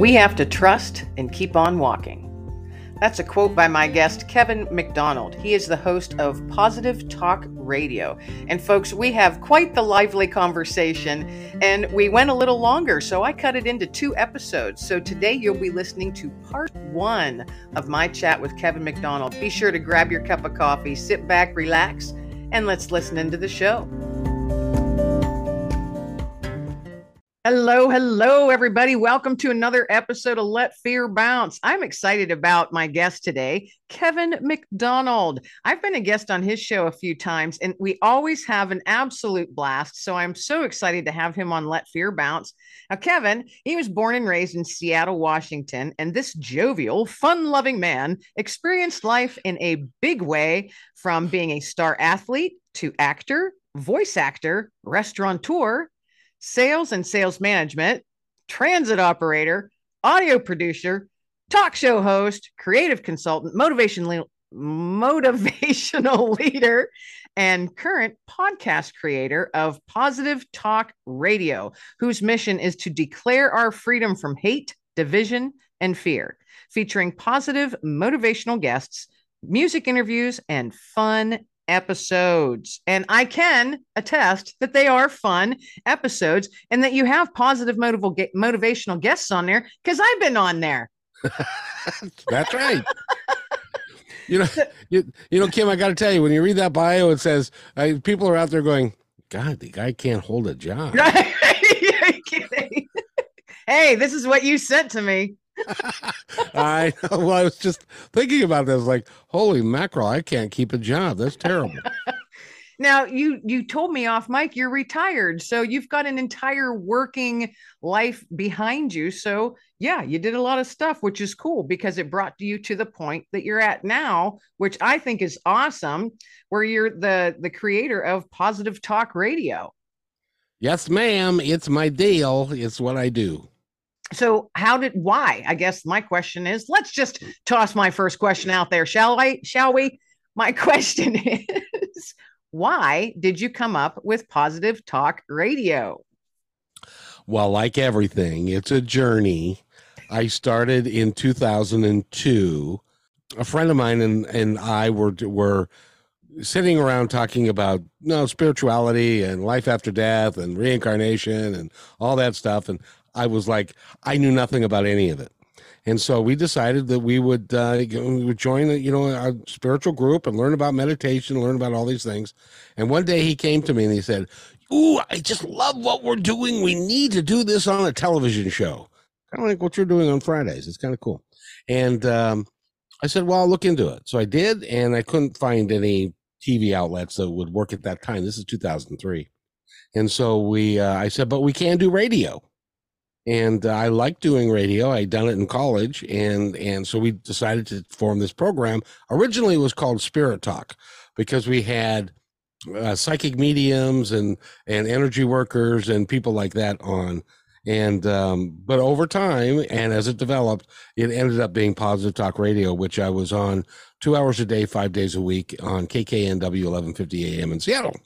We have to trust and keep on walking. That's a quote by my guest, Kevin McDonald. He is the host of Positive Talk Radio. And folks, we have quite the lively conversation, and we went a little longer, so I cut it into two episodes. So today you'll be listening to part one of my chat with Kevin McDonald. Be sure to grab your cup of coffee, sit back, relax, and let's listen into the show. Hello, hello, everybody. Welcome to another episode of Let Fear Bounce. I'm excited about my guest today, Kevin McDonald. I've been a guest on his show a few times, and we always have an absolute blast. So I'm so excited to have him on Let Fear Bounce. Now, Kevin, he was born and raised in Seattle, Washington, and this jovial, fun loving man experienced life in a big way from being a star athlete to actor, voice actor, restaurateur sales and sales management, transit operator, audio producer, talk show host, creative consultant, motivation le- motivational leader, and current podcast creator of Positive Talk Radio, whose mission is to declare our freedom from hate, division, and fear, featuring positive motivational guests, music interviews, and fun episodes. And I can attest that they are fun episodes and that you have positive motiv- motivational guests on there because I've been on there. That's right. you know, you, you know, Kim, I got to tell you, when you read that bio, it says uh, people are out there going, God, the guy can't hold a job. hey, this is what you sent to me. I well, I was just thinking about this, like, holy mackerel, I can't keep a job. That's terrible. now you you told me off mic. you're retired so you've got an entire working life behind you so yeah you did a lot of stuff which is cool because it brought you to the point that you're at now which i think is awesome where you're the the creator of positive talk radio yes ma'am it's my deal it's what i do so how did why? I guess my question is let's just mm. toss my first question out there shall i shall we? My question is why did you come up with positive talk radio? Well like everything it's a journey. I started in 2002 a friend of mine and, and i were were sitting around talking about you know, spirituality and life after death and reincarnation and all that stuff. And I was like, I knew nothing about any of it. And so we decided that we would uh, we would join, you know, a spiritual group and learn about meditation, learn about all these things. And one day he came to me and he said, "Ooh, I just love what we're doing. We need to do this on a television show, kind of like what you're doing on Fridays. It's kind of cool." And um, I said, "Well, I'll look into it." So I did, and I couldn't find any TV outlets that would work at that time. This is 2003, and so we, uh, I said, "But we can do radio." And I like doing radio. I done it in college, and and so we decided to form this program. Originally, it was called Spirit Talk because we had uh, psychic mediums and and energy workers and people like that on. And um, but over time, and as it developed, it ended up being Positive Talk Radio, which I was on two hours a day, five days a week on KKNW 1150 AM in Seattle,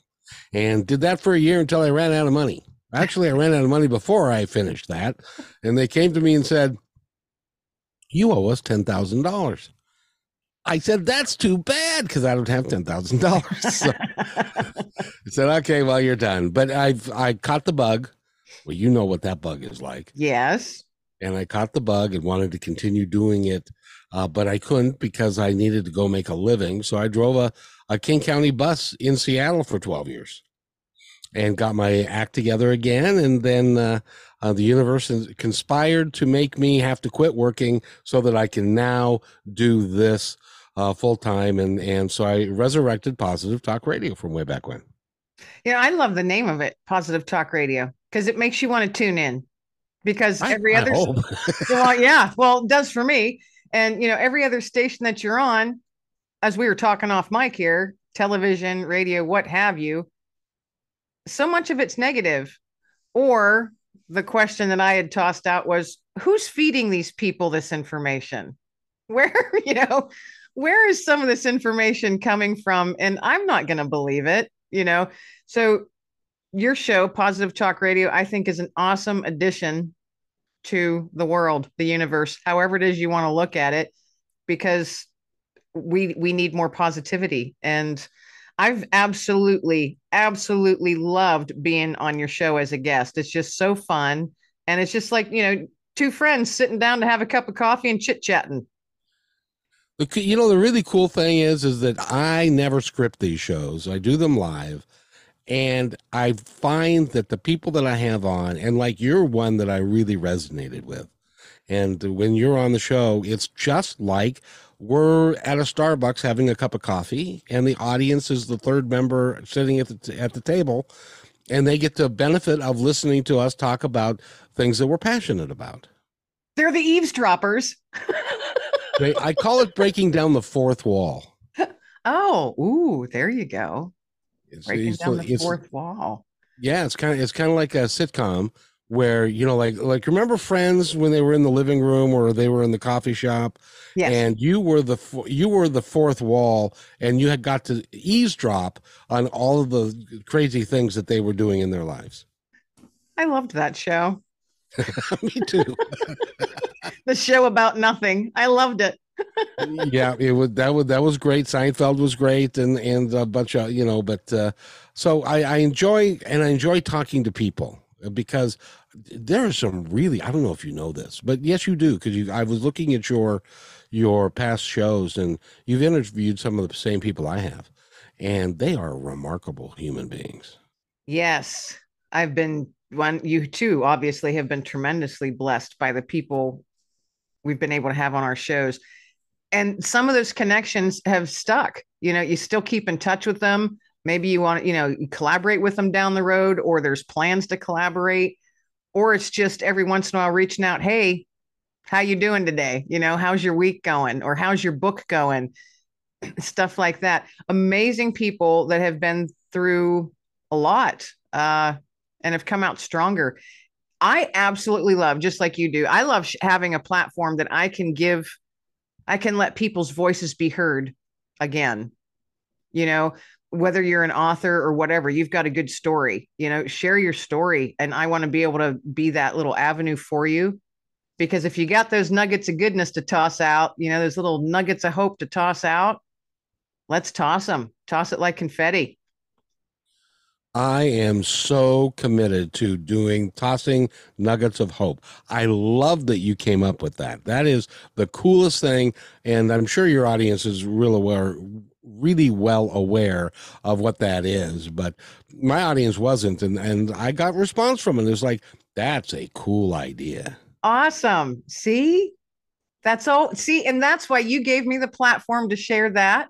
and did that for a year until I ran out of money Actually, I ran out of money before I finished that. And they came to me and said, You owe us $10,000. I said, That's too bad because I don't have $10,000. So I said, Okay, well, you're done. But I've, I caught the bug. Well, you know what that bug is like. Yes. And I caught the bug and wanted to continue doing it. Uh, but I couldn't because I needed to go make a living. So I drove a, a King County bus in Seattle for 12 years and got my act together again. And then uh, uh, the universe conspired to make me have to quit working so that I can now do this uh, full time. And and so I resurrected Positive Talk Radio from way back when. Yeah, I love the name of it, Positive Talk Radio, because it makes you want to tune in. Because every I, other, well, yeah, well, it does for me. And you know, every other station that you're on, as we were talking off mic here, television, radio, what have you, so much of it's negative or the question that i had tossed out was who's feeding these people this information? Where you know where is some of this information coming from? And i'm not going to believe it you know? So your show positive talk radio i think is an awesome addition to the world, the universe, however it is you want to look at it, because we we need more positivity. And I've absolutely, absolutely loved being on your show as a guest. It's just so fun. And it's just like, you know, two friends sitting down to have a cup of coffee and chit chatting. You know, the really cool thing is, is that I never script these shows. I do them live. And I find that the people that I have on, and like you're one that I really resonated with. And when you're on the show, it's just like we're at a Starbucks having a cup of coffee, and the audience is the third member sitting at the, at the table, and they get the benefit of listening to us talk about things that we're passionate about. They're the eavesdroppers. I call it breaking down the fourth wall. Oh, ooh, there you go. It's, breaking it's, down the fourth wall. Yeah, it's kind of it's kind of like a sitcom where you know, like like remember Friends when they were in the living room or they were in the coffee shop, yes. and you were the you were the fourth wall, and you had got to eavesdrop on all of the crazy things that they were doing in their lives. I loved that show. Me too. the show about nothing. I loved it. yeah, it was that was that was great. Seinfeld was great, and and a bunch of you know. But uh, so I, I enjoy and I enjoy talking to people Uh, because there are some really I don't know if you know this, but yes, you do because you. I was looking at your your past shows, and you've interviewed some of the same people I have, and they are remarkable human beings. Yes, I've been one. You too, obviously, have been tremendously blessed by the people we've been able to have on our shows, and some of those connections have stuck. You know, you still keep in touch with them maybe you want you know collaborate with them down the road or there's plans to collaborate or it's just every once in a while reaching out hey how you doing today? You know how's your week going? Or how's your book going? Stuff like that. Amazing people that have been through a lot uh, and have come out stronger. I absolutely love just like you do i love sh- having a platform that i can give i can let people's voices be heard again. You know whether you're an author or whatever, you've got a good story, you know, share your story. And I want to be able to be that little avenue for you. Because if you got those nuggets of goodness to toss out, you know, those little nuggets of hope to toss out, let's toss them, toss it like confetti. I am so committed to doing tossing nuggets of hope. I love that you came up with that. That is the coolest thing. And I'm sure your audience is real aware really well aware of what that is, but my audience wasn't, and and I got response from it. It's like that's a cool idea. Awesome. See, that's all. See, and that's why you gave me the platform to share that.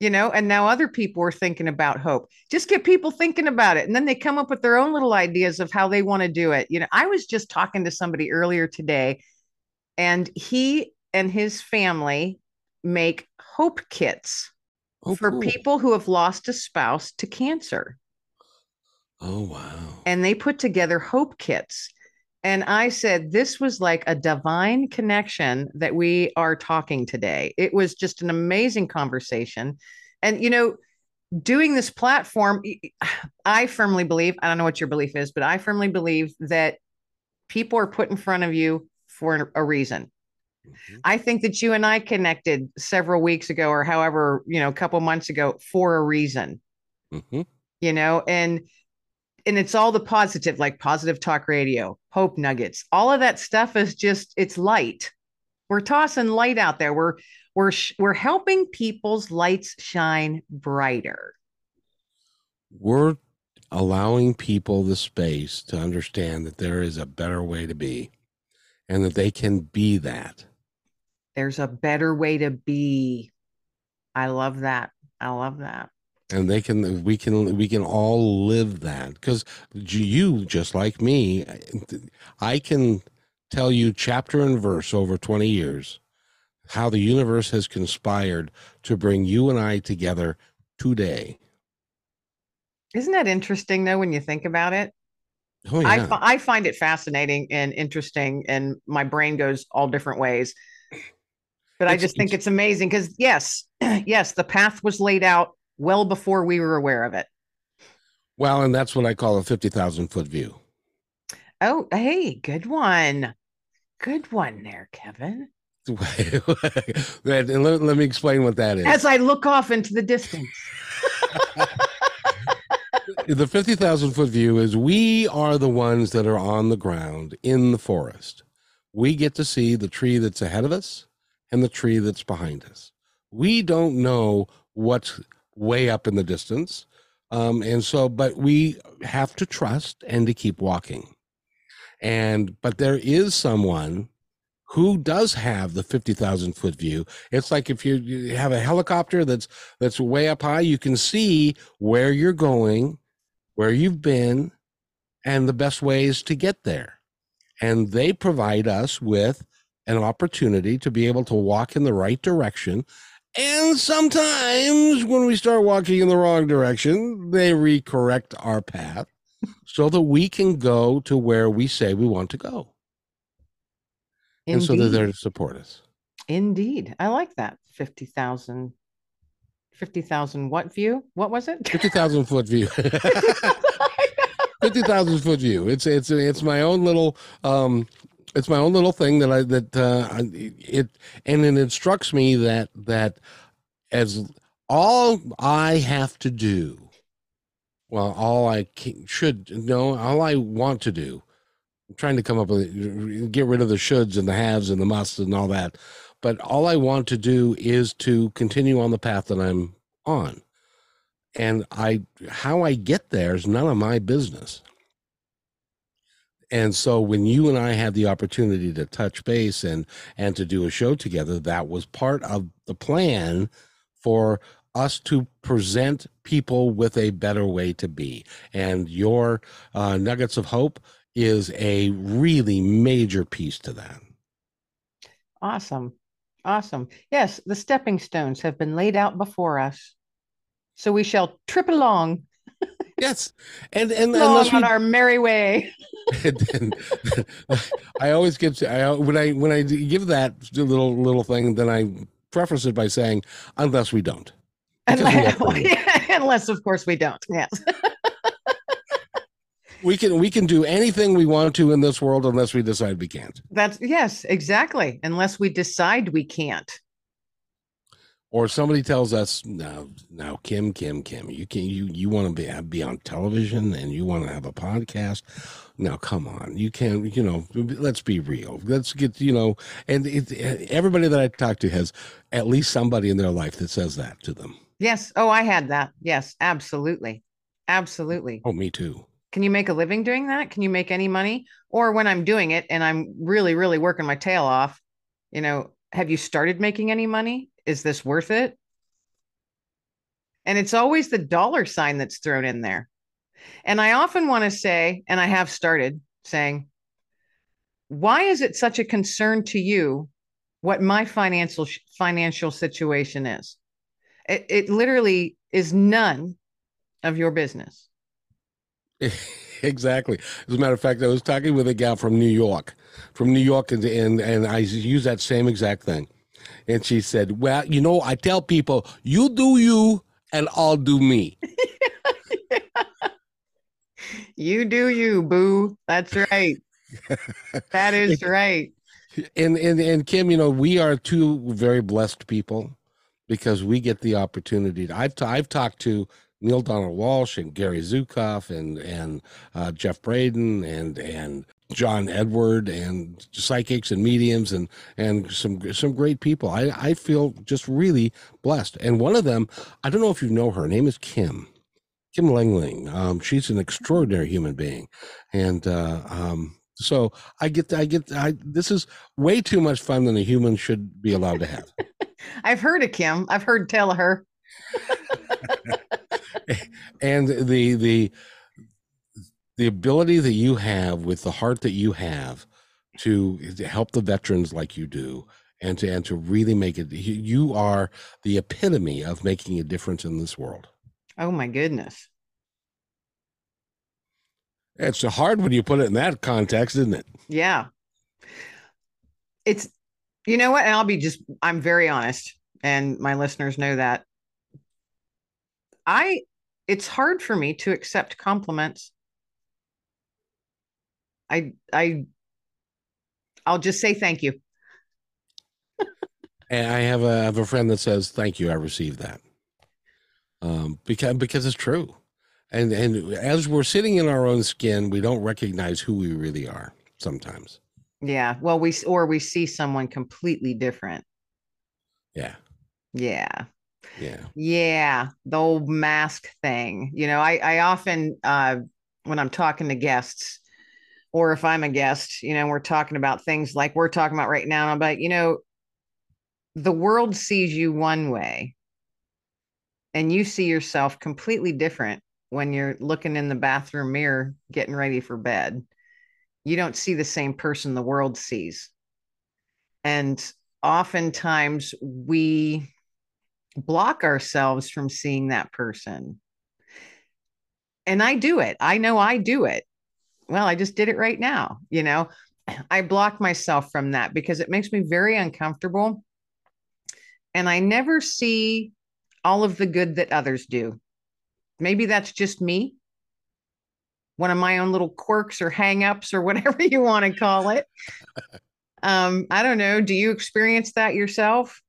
You know, and now other people are thinking about hope. Just get people thinking about it. And then they come up with their own little ideas of how they want to do it. You know, I was just talking to somebody earlier today, and he and his family make hope kits oh, for cool. people who have lost a spouse to cancer. Oh, wow. And they put together hope kits. And I said, this was like a divine connection that we are talking today. It was just an amazing conversation. And, you know, doing this platform, I firmly believe, I don't know what your belief is, but I firmly believe that people are put in front of you for a reason. Mm-hmm. I think that you and I connected several weeks ago, or however, you know, a couple months ago for a reason. Mm-hmm. You know, and and it's all the positive, like positive talk radio, hope nuggets. All of that stuff is just it's light. We're tossing light out there. We're we're we're helping people's lights shine brighter. We're allowing people the space to understand that there is a better way to be and that they can be that there's a better way to be. I love that. I love that. And they can, we can, we can all live that because you, just like me, I can tell you chapter and verse over 20 years how the universe has conspired to bring you and I together today. Isn't that interesting though when you think about it? Oh, yeah. I, I find it fascinating and interesting, and my brain goes all different ways but it's, I just think it's, it's amazing because yes, yes, the path was laid out well before we were aware of it. Well, and that's what I call a fifty thousand foot view. Oh, hey, good one. good one there, Kevin. let, let me explain what that is. As I look off into the distance. the 50,000 foot view is we are the ones that are on the ground in the forest. We get to see the tree that's ahead of us and the tree that's behind us. We don't know what's way up in the distance. Um, and so, but we have to trust and to keep walking. And, but there is someone who does have the 50,000 foot view. It's like if you, you have a helicopter that's, that's way up high, you can see where you're going, where you've been, and the best ways to get there. And they provide us with an opportunity to be able to walk in the right direction and sometimes when we start walking in the wrong direction, they recorrect our path so that we can go to where we say we want to go. Indeed. And so they're there to support us. Indeed. I like that 50,000. 50,000 what view? What was it? 50,000 foot view. 50,000 foot view. It's it's it's my own little um it's my own little thing that I that uh, it and it instructs me that that as all I have to do, well, all I can, should know, all I want to do. I'm trying to come up with get rid of the shoulds and the haves and the musts and all that, but all I want to do is to continue on the path that I'm on, and I how I get there is none of my business and so when you and I had the opportunity to touch base and and to do a show together, that was part of the plan for us to present people with a better way to be. And your uh, nuggets of hope is a really major piece to that. Awesome. Awesome. Yes, the stepping stones have been laid out before us. So we shall trip along. Yes. And and along we, on our merry way. I always give I when I when I give that little little thing, then I preface it by saying, unless we don't. Unless, unless, of course, we don't. Yes. we can we can do anything we want to in this world unless we decide we can't. That's yes, exactly. Unless we decide we can't or somebody tells us now now kim kim kim you can you you want to be be on television and you want to have a podcast? Now come on. You can't you know let's be real. Let's get you know and it, everybody that i talk to has at least somebody in their life that says that to them. Yes. Oh i had that. Yes absolutely. Absolutely. Oh me too. Can you make a living doing that? Can you make any money? Or when i'm doing it and i'm really really working my tail off you know have you started making any money is this worth it? And it's always the dollar sign that's thrown in there. And I often want to say, and I have started saying, why is it such a concern to you what my financial financial situation is? It, it literally is none of your business. exactly. As a matter of fact, I was talking with a gal from New York, from New York, and and, and I use that same exact thing. And she said, Well, you know, I tell people, you do you and I'll do me. You do you, boo. That's right. that is right. And, and and Kim, you know, we are two very blessed people because we get the opportunity. To, I've t- I've talked to Neale Donald Walsch and Gary Zukav and and uh, Jeff Braden and and John Edward and psychics and mediums and and some some great people. I I feel just really blessed. And one of them, I don't know if you know her. her name is Kim. Kim Lengling. Um, she's an extraordinary human being, and uh, um, so I get I get I this is way too much fun than a human should be allowed to have. I've heard of Kim. I've heard tell of her. and the the the ability that you have with the heart that you have to, to help the veterans like you do and to and to really make it you are the epitome of making a difference in this world. Oh my goodness. It's hard when you put it in that context isn't it? Yeah. It's you know what? And i'll be just i'm very honest and my listeners know that. I it's hard for me to accept compliments I I I'll just say thank you. and I have a, I have a friend that says, "Thank you, I received that." Um, because because it's true, and and as we're sitting in our own skin, we don't recognize who we really are sometimes. Yeah. Well, we or we see someone completely different. Yeah. Yeah. Yeah. Yeah. The old mask thing. You know, I I often uh when I'm talking to guests, or if I'm a guest, you know, we're talking about things like we're talking about right now. And you know, the world sees you one way and you see yourself completely different when you're looking in the bathroom mirror getting ready for bed. You don't see the same person the world sees. And oftentimes we block ourselves from seeing that person. And I do it. I know I do it. Well, I just did it right now. You know, I block myself from that because it makes me very uncomfortable. And I never see all of the good that others do. Maybe that's just me, one of my own little quirks or hangups or whatever you want to call it. um, I don't know. Do you experience that yourself?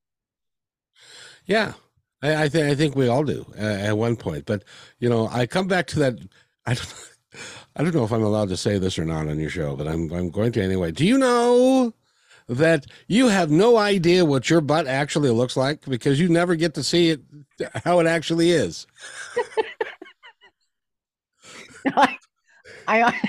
Yeah, I, I think I think we all do uh, at one point. But you know, I come back to that. I don't. I don't know if I'm allowed to say this or not on your show, but I'm I'm going to anyway. Do you know that you have no idea what your butt actually looks like because you never get to see it how it actually is? I, I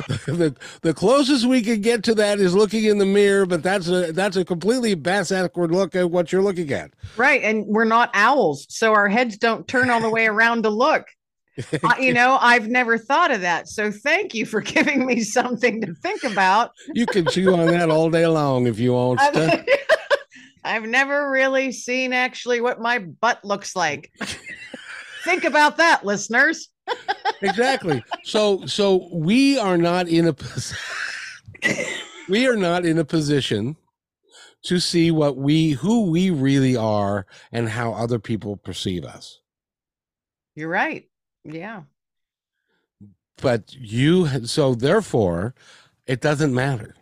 the the closest we can get to that is looking in the mirror, but that's a that's a completely bass backward look at what you're looking at. Right, and we're not owls, so our heads don't turn all the way around to look. uh, you know, I've never thought of that. So thank you for giving me something to think about. you can chew on that all day long if you want to. I've never really seen actually what my butt looks like. think about that, listeners. Exactly. So so we are not in a we are not in a position to see what we who we really are and how other people perceive us. You're right. Yeah. But you so therefore it doesn't matter.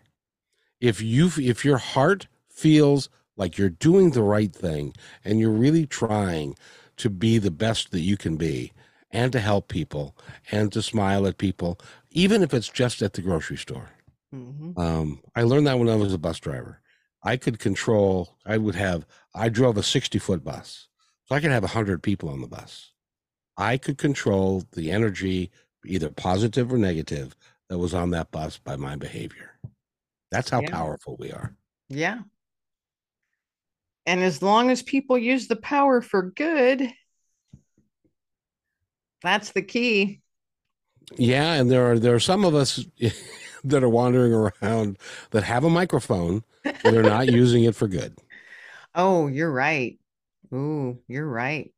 If you if your heart feels like you're doing the right thing and you're really trying to be the best that you can be and to help people and to smile at people, even if it's just at the grocery store. Mm-hmm. Um, I learned that when I was a bus driver. I could control, I would have, I drove a 60 foot bus. So I could have 100 people on the bus. I could control the energy, either positive or negative, that was on that bus by my behavior. That's how yeah. powerful we are. Yeah. And as long as people use the power for good, that's the key. Yeah, and there are there are some of us that are wandering around that have a microphone are not using it for good. Oh, you're right. Ooh, you're right.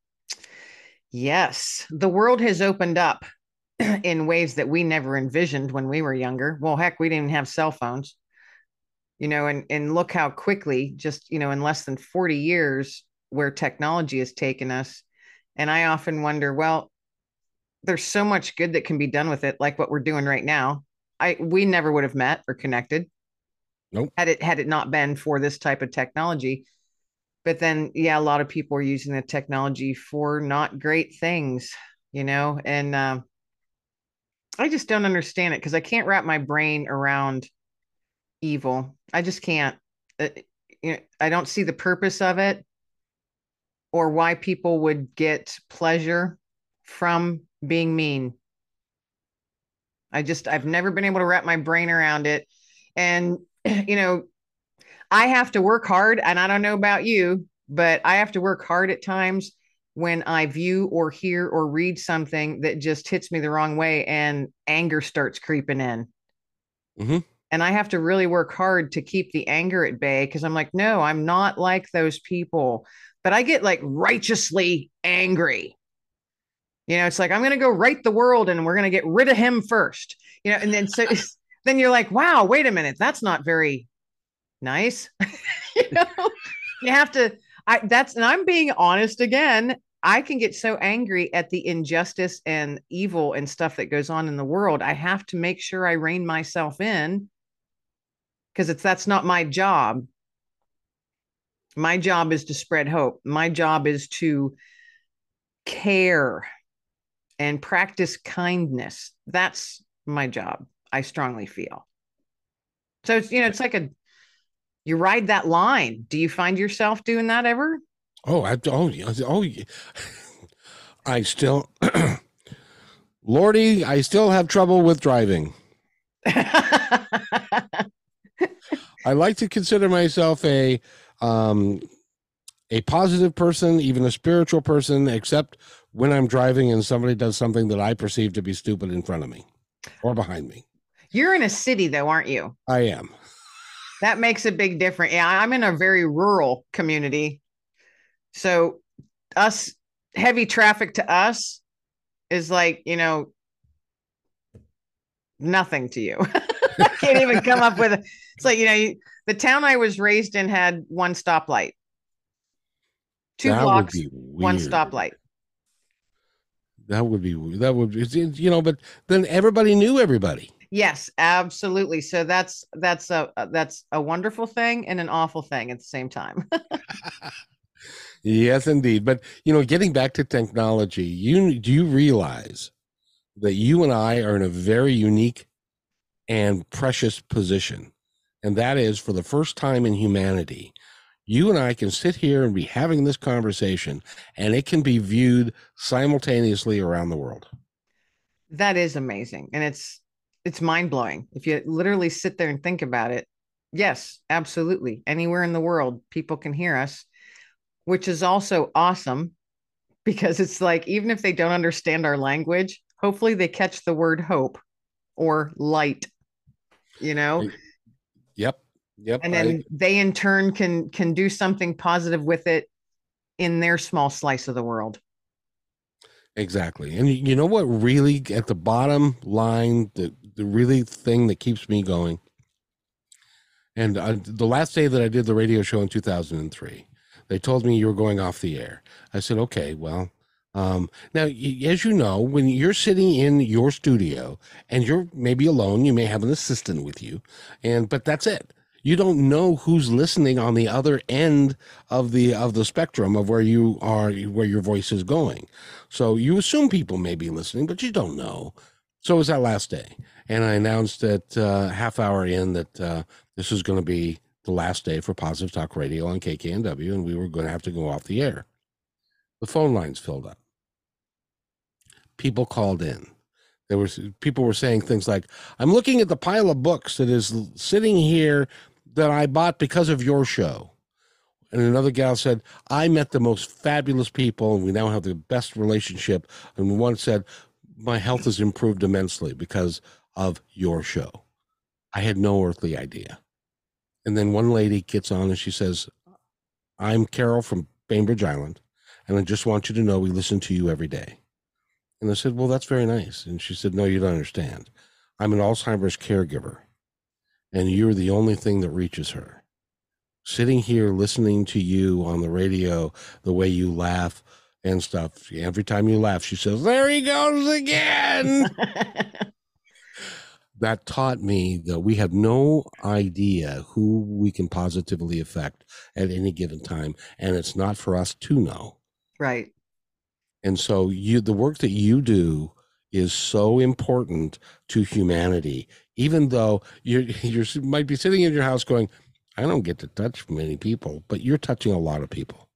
Yes, the world has opened up in ways that we never envisioned when we were younger. Well, heck, we didn't have cell phones. You know, and and look how quickly just, you know, in less than 40 years where technology has taken us. And I often wonder, well, there's so much good that can be done with it, like what we're doing right now. I we never would have met or connected. Nope. Had it had it not been for this type of technology. But then yeah, a lot of people are using the technology for not great things, you know, and uh, I just don't understand it because I can't wrap my brain around evil. I just can't. Uh, you know, I don't see the purpose of it or why people would get pleasure from being mean. I just, I've never been able to wrap my brain around it. And, you know, I have to work hard, and I don't know about you, but I have to work hard at times when I view or hear or read something that just hits me the wrong way and anger starts creeping in. Mm-hmm. And I have to really work hard to keep the anger at bay because I'm like, no, I'm not like those people. But I get like righteously angry you know, it's like, I'm going to go right the world and we're going to get rid of him first. You know, and then so then you're like, wow, wait a minute. That's not very nice. you know, you have to, I, that's, and I'm being honest again. I can get so angry at the injustice and evil and stuff that goes on in the world. I have to make sure I rein myself in because it's that's not my job. My job is to spread hope. My job is to care and practice kindness. That's my job. I strongly feel. So it's you know it's like a you ride that line. Do you find yourself doing that ever? Oh, I oh oh I still Lordy, I still have trouble with driving. I like to consider myself a um, a positive person, even a spiritual person, except when I'm driving and somebody does something that I perceive to be stupid in front of me or behind me. You're in a city, though, aren't you? I am. That makes a big difference. Yeah, I'm in a very rural community. So, us heavy traffic to us is like, you know, nothing to you. I can't even come up with it. It's like, you know, you, the town I was raised in had one stoplight, two That blocks, one stoplight. That would be that would be you know, but then everybody knew everybody. Yes, absolutely. So that's that's a uh, that's a wonderful thing and an awful thing at the same time. Yes, indeed. But you know, getting back to technology, you do you realize that you and I are in a very unique and precious position, and that is for the first time in humanity, you and I can sit here and be having this conversation, and it can be viewed simultaneously around the world. that is amazing and it's it's mind-blowing if you literally sit there and think about it. Yes, absolutely. Anywhere in the world people can hear us, which is also awesome because it's like even if they don't understand our language, hopefully they catch the word hope or light, you know? Yep. Yep. and I- then they in turn can can do something positive with it in their small slice of the world Exactly. And you know what really at the bottom line, the, the really thing that keeps me going. And uh, the last day that I did the radio show in 2003, they told me you were going off the air. I said, okay, well, um, now, as you know, when you're sitting in your studio and you're maybe alone, you may have an assistant with you, and but that's it. You don't know who's listening on the other end of the of the spectrum of where you are, where your voice is going. So you assume people may be listening, but you don't know. So it was that last day, and I announced that uh, half hour in that uh, this was going to be the last day for Positive Talk Radio on KKNW, and we were going to have to go off the air. The phone lines filled up. People called in. There was people were saying things like, "I'm looking at the pile of books that is sitting here that I bought because of your show." And another gal said, I met the most fabulous people and we now have the best relationship. And one said, My health has improved immensely because of your show. I had no earthly idea. And then one lady gets on and she says, I'm Carol from Bainbridge Island, and I just want you to know we listen to you every day. And I said, Well, that's very nice. And she said, No, you don't understand. I'm an Alzheimer's caregiver, and you're the only thing that reaches her sitting here listening to you on the radio, the way you laugh and stuff. Every time you laugh, she says, There he goes again. that taught me that we have no idea who we can positively affect at any given time. And it's not for us to know. right And so you the work that you do is so important to humanity, even though you're you might be sitting in your house going, I don't get to touch many people, but you're touching a lot of people.